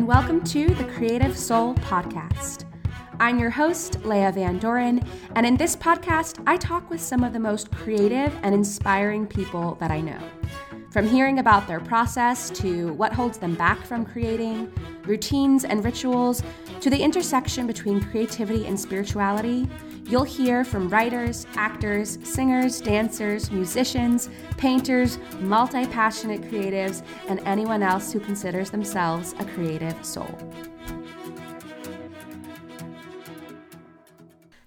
and welcome to the Creative Soul Podcast. I'm your host, Leya Van Doren, and in this podcast, I talk with some of the most creative and inspiring people that I know. From hearing about their process to what holds them back from creating, routines and rituals, to the intersection between creativity and spirituality, You'll hear from writers, actors, singers, dancers, musicians, painters, multi passionate creatives, and anyone else who considers themselves a creative soul.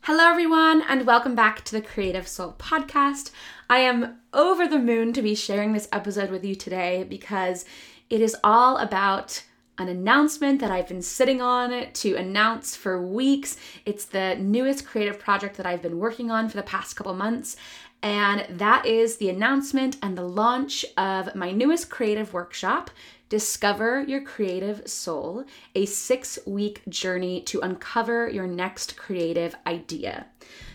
Hello, everyone, and welcome back to the Creative Soul podcast. I am over the moon to be sharing this episode with you today because it is all about an announcement that I've been sitting on to announce for weeks. It's the newest creative project that I've been working on for the past couple months. And that is the announcement and the launch of my newest creative workshop, Discover Your Creative Soul, a six week journey to uncover your next creative idea.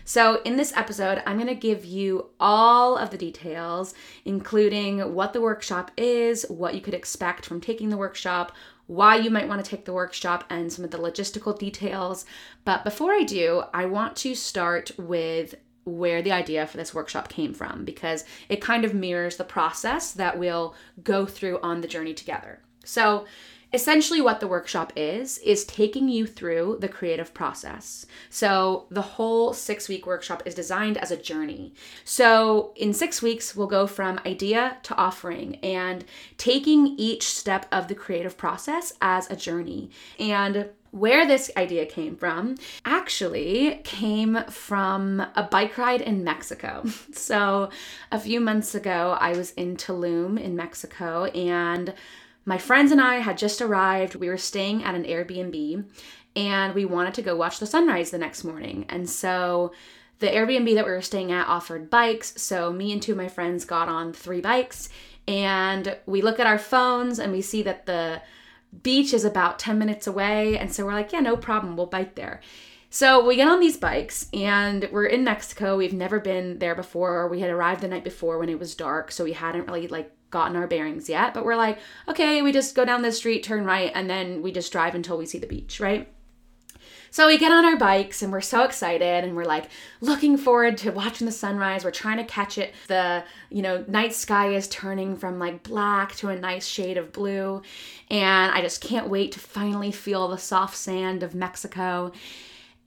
So, in this episode, I'm going to give you all of the details, including what the workshop is, what you could expect from taking the workshop, why you might want to take the workshop, and some of the logistical details. But before I do, I want to start with where the idea for this workshop came from because it kind of mirrors the process that we'll go through on the journey together. So, Essentially, what the workshop is, is taking you through the creative process. So, the whole six week workshop is designed as a journey. So, in six weeks, we'll go from idea to offering and taking each step of the creative process as a journey. And where this idea came from actually came from a bike ride in Mexico. So, a few months ago, I was in Tulum in Mexico and my friends and I had just arrived. We were staying at an Airbnb and we wanted to go watch the sunrise the next morning. And so the Airbnb that we were staying at offered bikes. So me and two of my friends got on three bikes and we look at our phones and we see that the beach is about 10 minutes away. And so we're like, yeah, no problem. We'll bike there. So we get on these bikes and we're in Mexico. We've never been there before. We had arrived the night before when it was dark, so we hadn't really like gotten our bearings yet, but we're like, okay, we just go down this street, turn right, and then we just drive until we see the beach, right? So we get on our bikes and we're so excited and we're like looking forward to watching the sunrise. We're trying to catch it. The, you know, night sky is turning from like black to a nice shade of blue. And I just can't wait to finally feel the soft sand of Mexico.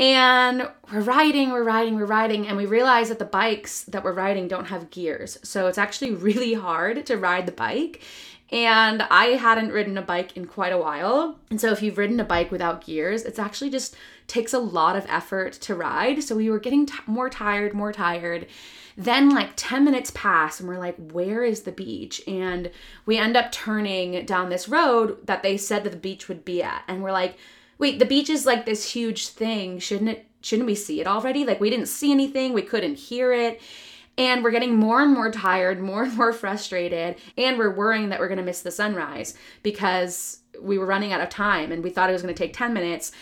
And we're riding, we're riding, we're riding, and we realize that the bikes that we're riding don't have gears. So it's actually really hard to ride the bike. And I hadn't ridden a bike in quite a while. And so if you've ridden a bike without gears, it's actually just takes a lot of effort to ride. So we were getting t- more tired, more tired. Then, like 10 minutes pass, and we're like, where is the beach? And we end up turning down this road that they said that the beach would be at. And we're like, wait, the beach is like this huge thing. Shouldn't it shouldn't we see it already? Like we didn't see anything, we couldn't hear it. And we're getting more and more tired, more and more frustrated, and we're worrying that we're going to miss the sunrise because we were running out of time and we thought it was going to take 10 minutes.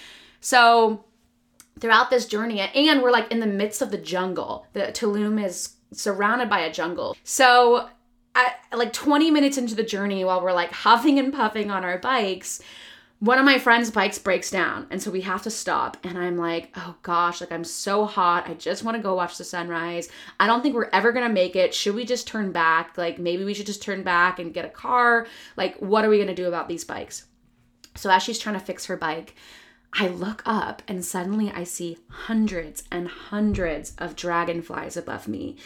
So, throughout this journey, and we're like in the midst of the jungle. The Tulum is surrounded by a jungle. So, at, like 20 minutes into the journey, while we're like huffing and puffing on our bikes, one of my friends' bikes breaks down and so we have to stop and i'm like oh gosh like i'm so hot i just want to go watch the sunrise. I don't think we're ever gonna make it. Should we just turn back? Like maybe we should just turn back and get a car. Like what are we gonna do about these bikes? So as she's trying to fix her bike I look up and suddenly I see hundreds and hundreds of dragonflies above me.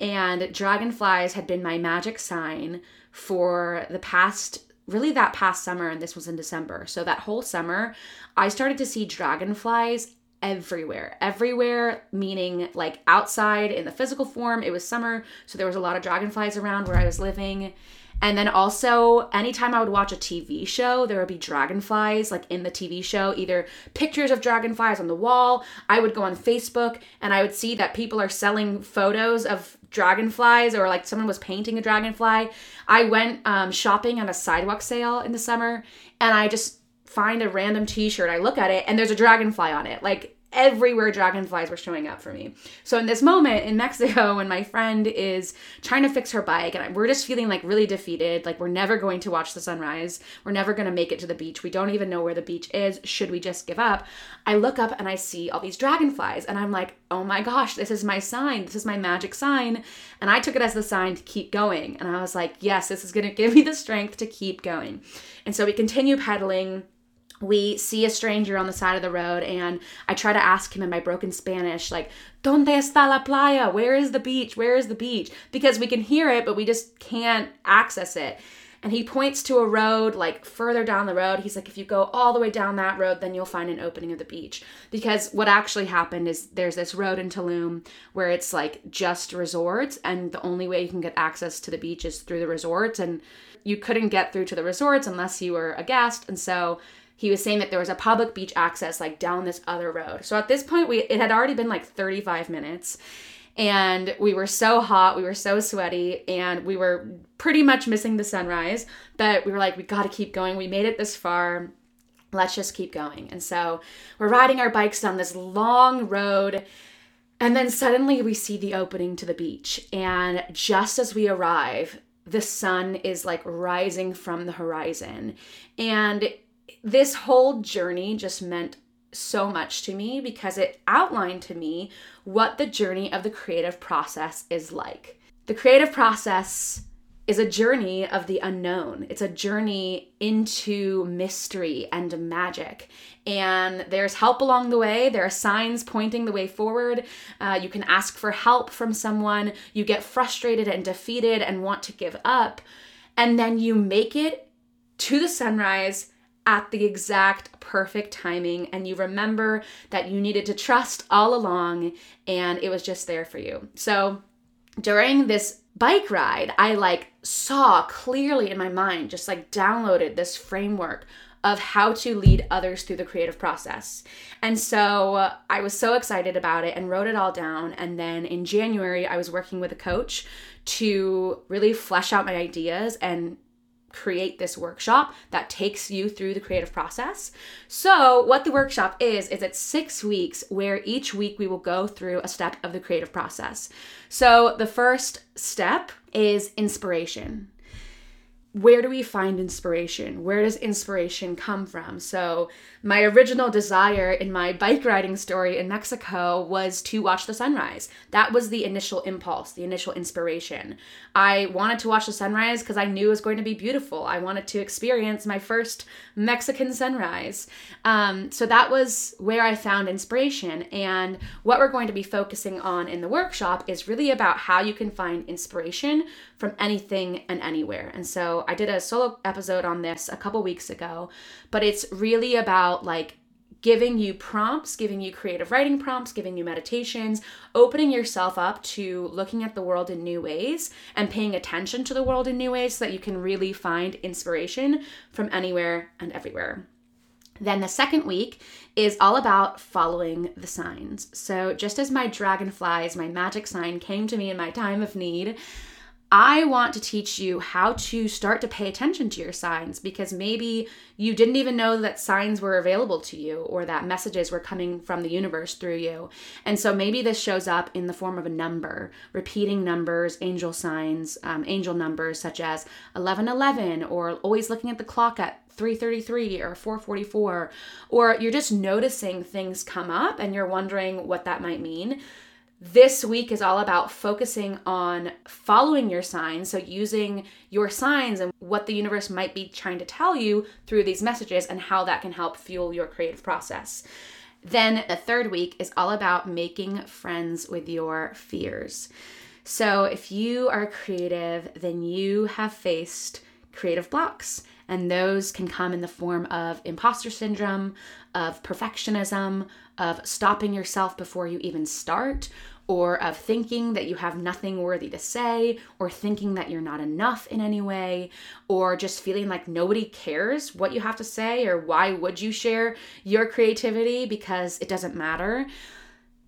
And dragonflies had been my magic sign for the past really that past summer, and this was in December. So that whole summer, I started to see dragonflies everywhere. Everywhere, meaning like outside in the physical form. It was summer, so there was a lot of dragonflies around where I was living. And then also, anytime I would watch a TV show, there would be dragonflies like in the TV show, either pictures of dragonflies on the wall. I would go on Facebook and I would see that people are selling photos of dragonflies or like someone was painting a dragonfly. I went um, shopping on a sidewalk sale in the summer and I just find a random t shirt. I look at it and there's a dragonfly on it. Like, everywhere dragonflies were showing up for me. So in this moment in Mexico, when my friend is trying to fix her bike, and we're just feeling like really defeated, like we're never going to watch the sunrise, we're never going to make it to the beach, we don't even know where the beach is. Should we just give up? I look up and I see all these dragonflies, and I'm like, oh my gosh, this is my sign, this is my magic sign, and I took it as the sign to keep going, and I was like, yes, this is going to give me the strength to keep going, and so we continue pedaling we see a stranger on the side of the road and I try to ask him in my broken Spanish, like, ¿Dónde está la playa? Where is the beach? Where is the beach? Because we can hear it, but we just can't access it. And he points to a road like further down the road. He's like, if you go all the way down that road, then you'll find an opening of the beach. Because what actually happened is there's this road in Tulum where it's like just resorts, and the only way you can get access to the beach is through the resorts. And you couldn't get through to the resorts unless you were a guest. And so he was saying that there was a public beach access like down this other road. So at this point we it had already been like 35 minutes and we were so hot, we were so sweaty and we were pretty much missing the sunrise, but we were like we got to keep going. We made it this far. Let's just keep going. And so we're riding our bikes down this long road and then suddenly we see the opening to the beach. And just as we arrive, the sun is like rising from the horizon. And this whole journey just meant so much to me because it outlined to me what the journey of the creative process is like. The creative process is a journey of the unknown. It's a journey into mystery and magic. And there's help along the way. There are signs pointing the way forward. Uh, you can ask for help from someone. You get frustrated and defeated and want to give up. And then you make it to the sunrise at the exact perfect timing and you remember that you needed to trust all along and it was just there for you. So during this bike ride, I like saw clearly in my mind, just like downloaded this framework of how to lead others through the creative process. And so uh, I was so excited about it and wrote it all down. And then in January, I was working with a coach to really flesh out my ideas and create this workshop that takes you through the creative process. So, what the workshop is, is it's six weeks where each week we will go through a step of the creative process. So, the first step is inspiration where do we find inspiration? Where does inspiration come from? So, my original desire in my bike riding story in Mexico was to watch the sunrise. That was the initial impulse, the initial inspiration. I wanted to watch the sunrise because I knew it was going to be beautiful. I wanted to experience my first Mexican sunrise. Um, so, that was where I found inspiration. And what we're going to be focusing on in the workshop is really about how you can find inspiration from anything and anywhere. And I did a solo episode on this a couple weeks ago, but it's really about like giving you prompts, giving you creative writing prompts, giving you meditations, opening yourself up to looking at the world in new ways and paying attention to the world in new ways so that you can really find inspiration from anywhere and everywhere. Then the second week is all about following the signs. So, just as my dragonflies, my magic sign, came to me in my time of need, I want to teach you how to start to pay attention to your signs because maybe you didn't even know that signs were available to you or that messages were coming from the universe through you. And so maybe this shows up in the form of a number, repeating numbers, angel signs, um, angel numbers such as 1111 or always looking at the clock at 333 or 444 or you're just noticing things come up and you're wondering what that might mean this week is all about focusing on following your signs. So, using your signs and what the universe might be trying to tell you through these messages and how that can help fuel your creative process. Then, the third week is all about making friends with your fears. So, if you are creative, then you have faced creative blocks. And those can come in the form of imposter syndrome, of perfectionism, of stopping yourself before you even start, or of thinking that you have nothing worthy to say, or thinking that you're not enough in any way, or just feeling like nobody cares what you have to say, or why would you share your creativity because it doesn't matter.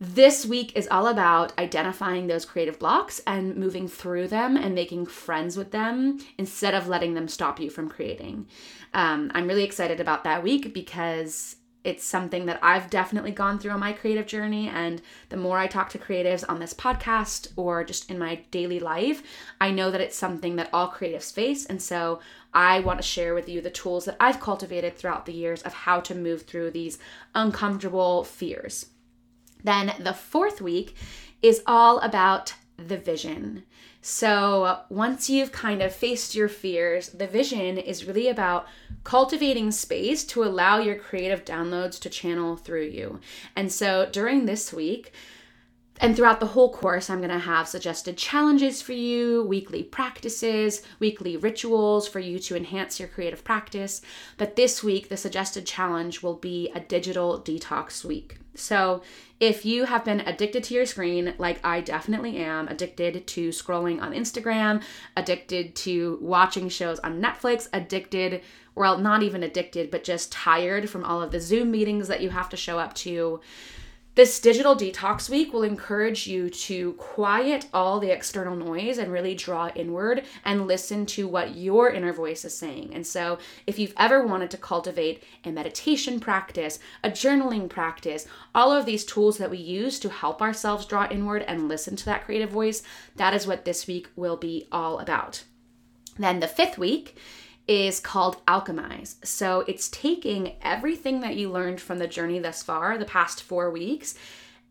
This week is all about identifying those creative blocks and moving through them and making friends with them instead of letting them stop you from creating. Um, I'm really excited about that week because it's something that I've definitely gone through on my creative journey. And the more I talk to creatives on this podcast or just in my daily life, I know that it's something that all creatives face. And so I want to share with you the tools that I've cultivated throughout the years of how to move through these uncomfortable fears. Then the fourth week is all about the vision. So, once you've kind of faced your fears, the vision is really about cultivating space to allow your creative downloads to channel through you. And so, during this week, and throughout the whole course, I'm going to have suggested challenges for you, weekly practices, weekly rituals for you to enhance your creative practice. But this week, the suggested challenge will be a digital detox week. So, if you have been addicted to your screen, like I definitely am, addicted to scrolling on Instagram, addicted to watching shows on Netflix, addicted, well, not even addicted, but just tired from all of the Zoom meetings that you have to show up to, this digital detox week will encourage you to quiet all the external noise and really draw inward and listen to what your inner voice is saying. And so, if you've ever wanted to cultivate a meditation practice, a journaling practice, all of these tools that we use to help ourselves draw inward and listen to that creative voice, that is what this week will be all about. Then, the fifth week is called Alchemize. So it's taking everything that you learned from the journey thus far, the past four weeks,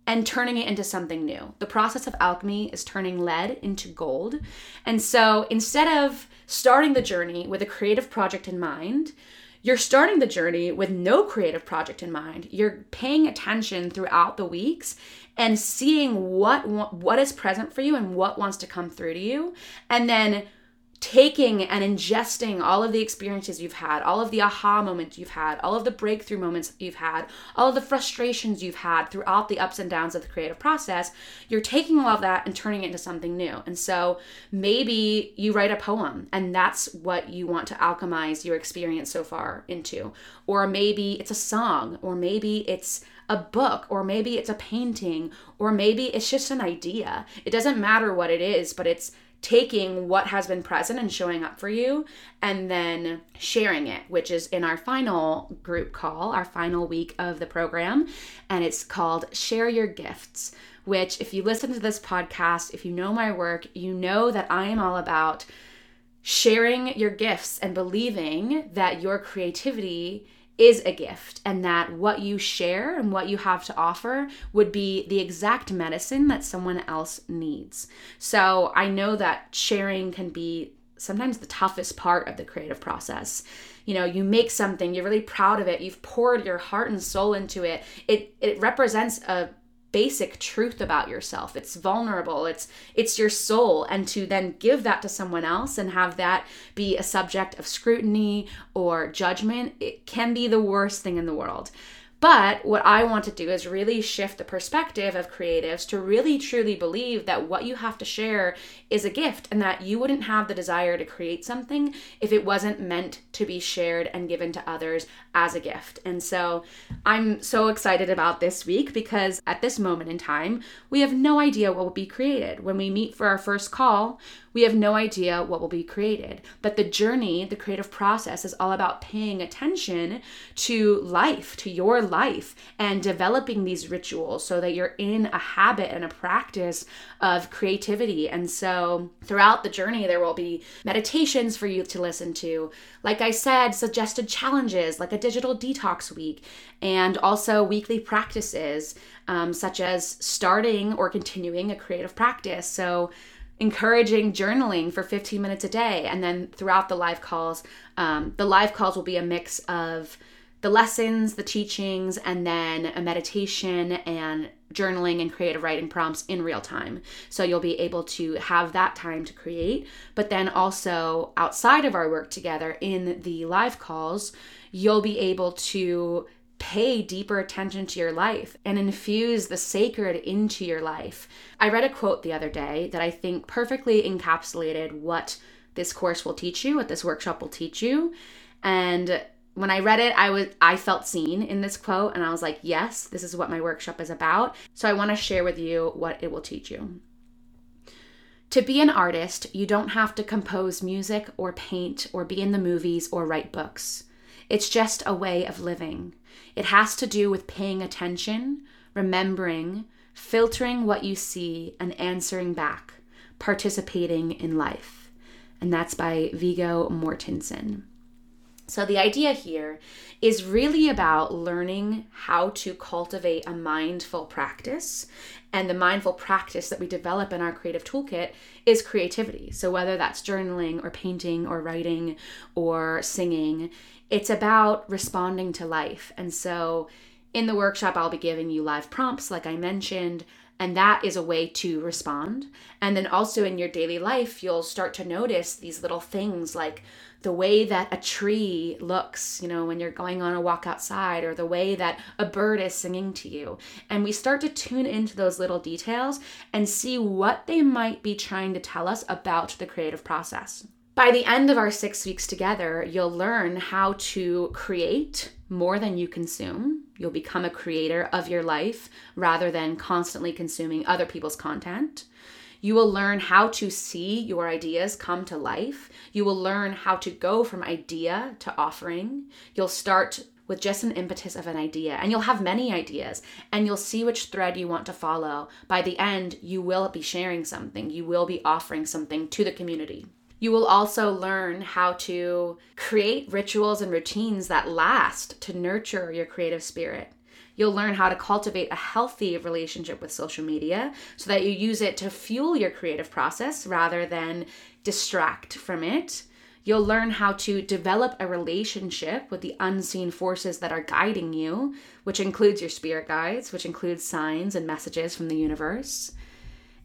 and turning it into something new. The process of alchemy is turning lead into gold. And so instead of starting the journey with a creative project in mind, you're starting the journey with no creative project in mind. You're paying attention throughout the weeks and seeing what what is present for you and what wants to come through to you and then taking and ingesting all of the experiences you've had, all of the aha moments you've had, all of the breakthrough moments you've had, all of the frustrations you've had throughout the ups and downs of the creative process, you're taking all of that and turning it into something new. And so maybe you write a poem and that's what you want to alchemize your experience so far into. Or maybe it's a song, or maybe it's a book, or maybe it's a painting, or maybe it's just an idea. It doesn't matter what it is, but it's taking what has been present and showing up for you and then sharing it, which is in our final group call, our final week of the program. And it's called Share Your Gifts, which, if you listen to this podcast, if you know my work, you know that I am all about sharing your gifts and believing that your creativity is a gift and that what you share and what you have to offer would be the exact medicine that someone else needs. So I know that sharing can be sometimes the toughest part of the creative process. You know, you make something, you're really proud of it, you've poured your heart and soul into it. It it represents a basic truth about yourself. It's vulnerable. It's it's your soul. And to then give that to someone else and have that be a subject of scrutiny or judgment it can be the worst thing in the world but what I want to do is really shift the perspective of creatives to really truly believe that what you have to share is a gift and that you wouldn't have the desire to create something if it wasn't meant to be shared and given to others as a gift. And so I'm so excited about this week because at this moment in time, we have no idea what will be created. When we meet for our first call, we have no idea what will be created. But the journey, the creative process, is all about paying attention to life, to your life, and developing these rituals so that you're in a habit and a practice of creativity. And so throughout the journey, there will be meditations for you to listen to. Like I said, suggested challenges like a digital detox week, and also weekly practices um, such as starting or continuing a creative practice. So encouraging journaling for 15 minutes a day. And then throughout the live calls, um, the live calls will be a mix of the lessons, the teachings, and then a meditation and journaling and creative writing prompts in real time. So you'll be able to have that time to create. But then also outside of our work together in the live calls, you'll be able to pay deeper attention to your life and infuse the sacred into your life. I read a quote the other day that I think perfectly encapsulated what this course will teach you, what this workshop will teach you. And when I read it, I was I felt seen in this quote and I was like, "Yes, this is what my workshop is about." So I want to share with you what it will teach you. To be an artist, you don't have to compose music or paint or be in the movies or write books. It's just a way of living. It has to do with paying attention, remembering, filtering what you see, and answering back, participating in life. And that's by Viggo Mortensen. So, the idea here is really about learning how to cultivate a mindful practice. And the mindful practice that we develop in our creative toolkit is creativity. So, whether that's journaling or painting or writing or singing, it's about responding to life. And so, in the workshop, I'll be giving you live prompts, like I mentioned, and that is a way to respond. And then also in your daily life, you'll start to notice these little things like the way that a tree looks, you know, when you're going on a walk outside, or the way that a bird is singing to you. And we start to tune into those little details and see what they might be trying to tell us about the creative process. By the end of our six weeks together, you'll learn how to create more than you consume. You'll become a creator of your life rather than constantly consuming other people's content. You will learn how to see your ideas come to life. You will learn how to go from idea to offering. You'll start with just an impetus of an idea, and you'll have many ideas, and you'll see which thread you want to follow. By the end, you will be sharing something, you will be offering something to the community. You will also learn how to create rituals and routines that last to nurture your creative spirit. You'll learn how to cultivate a healthy relationship with social media so that you use it to fuel your creative process rather than distract from it. You'll learn how to develop a relationship with the unseen forces that are guiding you, which includes your spirit guides, which includes signs and messages from the universe.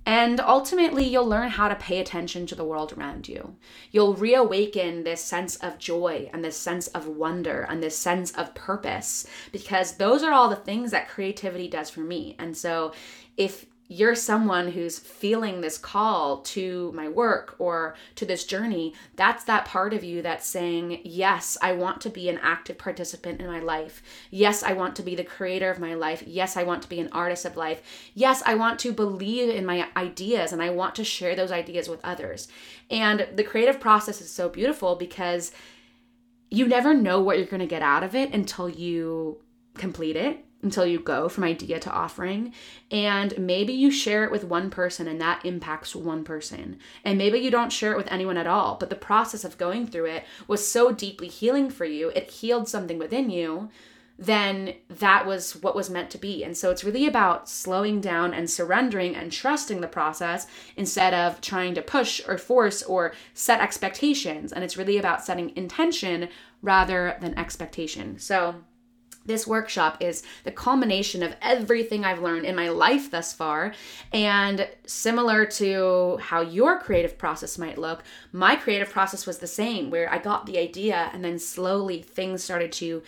And ultimately, you'll learn how to pay attention to the world around you. You'll reawaken this sense of joy and this sense of wonder and this sense of purpose because those are all the things that creativity does for me. And so, if you're someone who's feeling this call to my work or to this journey, that's that part of you that's saying, Yes, I want to be an active participant in my life. Yes, I want to be the creator of my life. Yes, I want to be an artist of life. Yes, I want to believe in my ideas and I want to share those ideas with others. And the creative process is so beautiful because you never know what you're going to get out of it until you complete it until you go from idea to offering. And maybe you share it with one person and that impacts one person. And maybe you don't share it with anyone at all, but the process of going through it was so deeply healing for you, it healed something within you. Then that was what was meant to be. And so it's really about slowing down and surrendering and trusting the process instead of trying to push or force or set expectations. And it's really about setting intention rather than expectation. So, this workshop is the culmination of everything I've learned in my life thus far. And similar to how your creative process might look, my creative process was the same, where I got the idea and then slowly things started to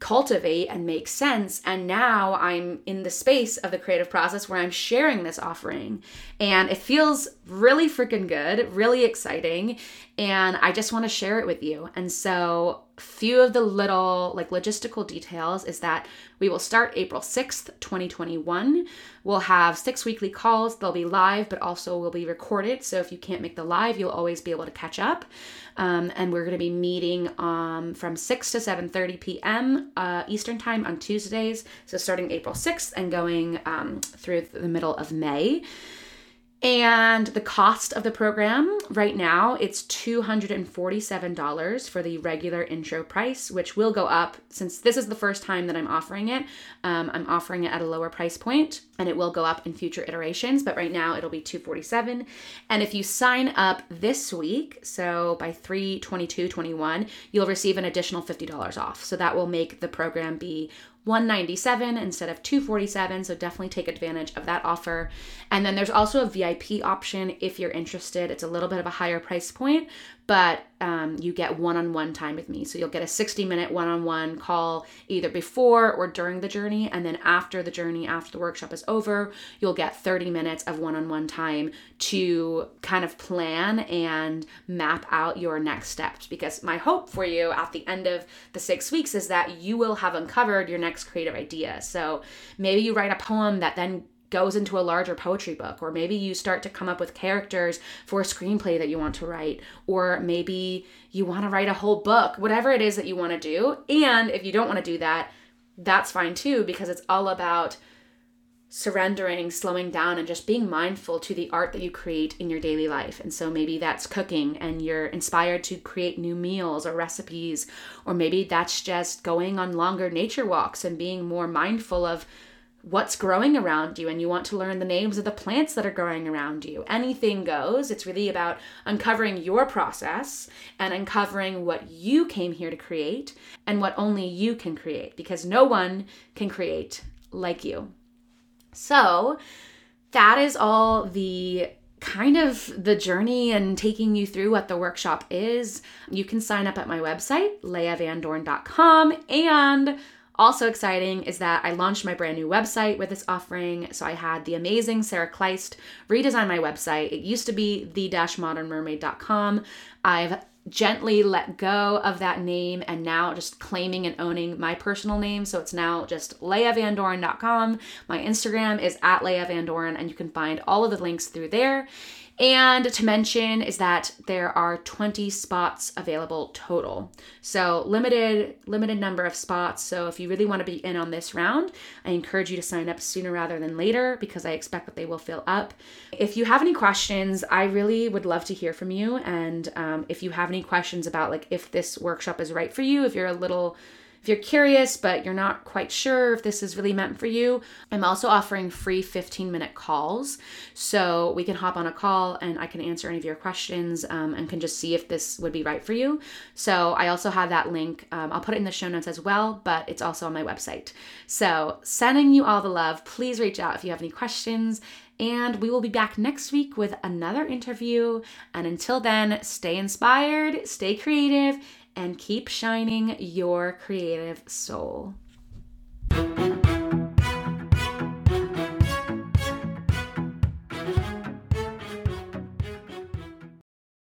cultivate and make sense. And now I'm in the space of the creative process where I'm sharing this offering. And it feels really freaking good, really exciting. And I just want to share it with you. And so few of the little like logistical details is that we will start April 6th, 2021. We'll have six weekly calls. They'll be live, but also will be recorded. So if you can't make the live, you'll always be able to catch up. Um, and we're going to be meeting um, from 6 to 7.30 p.m. Uh, Eastern Time on Tuesdays. So starting April 6th and going um, through the middle of May. And the cost of the program right now, it's $247 for the regular intro price, which will go up since this is the first time that I'm offering it. Um, I'm offering it at a lower price point and it will go up in future iterations, but right now it'll be 247. And if you sign up this week, so by 32221, you'll receive an additional $50 off. So that will make the program be 197 instead of 247 so definitely take advantage of that offer. And then there's also a vip option if you're interested. It's a little bit of a higher price point but um, you get one-on-one time with me. So you'll get a 60 minute one-on-one call either before or during the journey. And then after the journey after the workshop is over you'll get 30 minutes of one-on-one time to kind of plan and map out your next steps. Because my hope for you at the end of the six weeks is that you will have uncovered your next creative idea. So maybe you write a poem that then goes into a larger poetry book, or maybe you start to come up with characters for a screenplay that you want to write, or maybe you want to write a whole book, whatever it is that you want to do. And if you don't want to do that, that's fine too, because it's all about surrendering, slowing down, and just being mindful to the art that you create in your daily life. And so maybe that's cooking and you're inspired to create new meals or recipes, or maybe that's just going on longer nature walks and being more mindful of what's growing around you and you want to learn the names of the plants that are growing around you. Anything goes. It's really about uncovering your process and uncovering what you came here to create and what only you can create because no one can create like you. So, that is all the kind of the journey and taking you through what the workshop is. You can sign up at my website, leyavandoren.com. And also exciting is that I launched my brand new website with this offering. So I had the amazing Sarah Kleist redesign my website. It used to be the-modernmermaid.com. I've gently let go of that name and now just claiming and owning my personal name. So it's now just leyavandoren.com. My Instagram is at leyavandoren, and you can find all of the links through there. And to mention is that there are 20 spots available total. So limited limited number of spots. So if you really want to be in on this round, I encourage you to sign up sooner rather than later because I expect that they will fill up. If you have any questions, I really would love to hear from you. And um, if you have any questions about like if this workshop is right for you, if you're a little if you're curious, but you're not quite sure if this is really meant for you, I'm also offering free 15 minute calls. So we can hop on a call and I can answer any of your questions um, and can just see if this would be right for you. So I also have that link. Um, I'll put it in the show notes as well, but it's also on my website. So sending you all the love. Please reach out if you have any questions. And we will be back next week with another interview. And until then, stay inspired, stay creative, and keep shining your creative soul.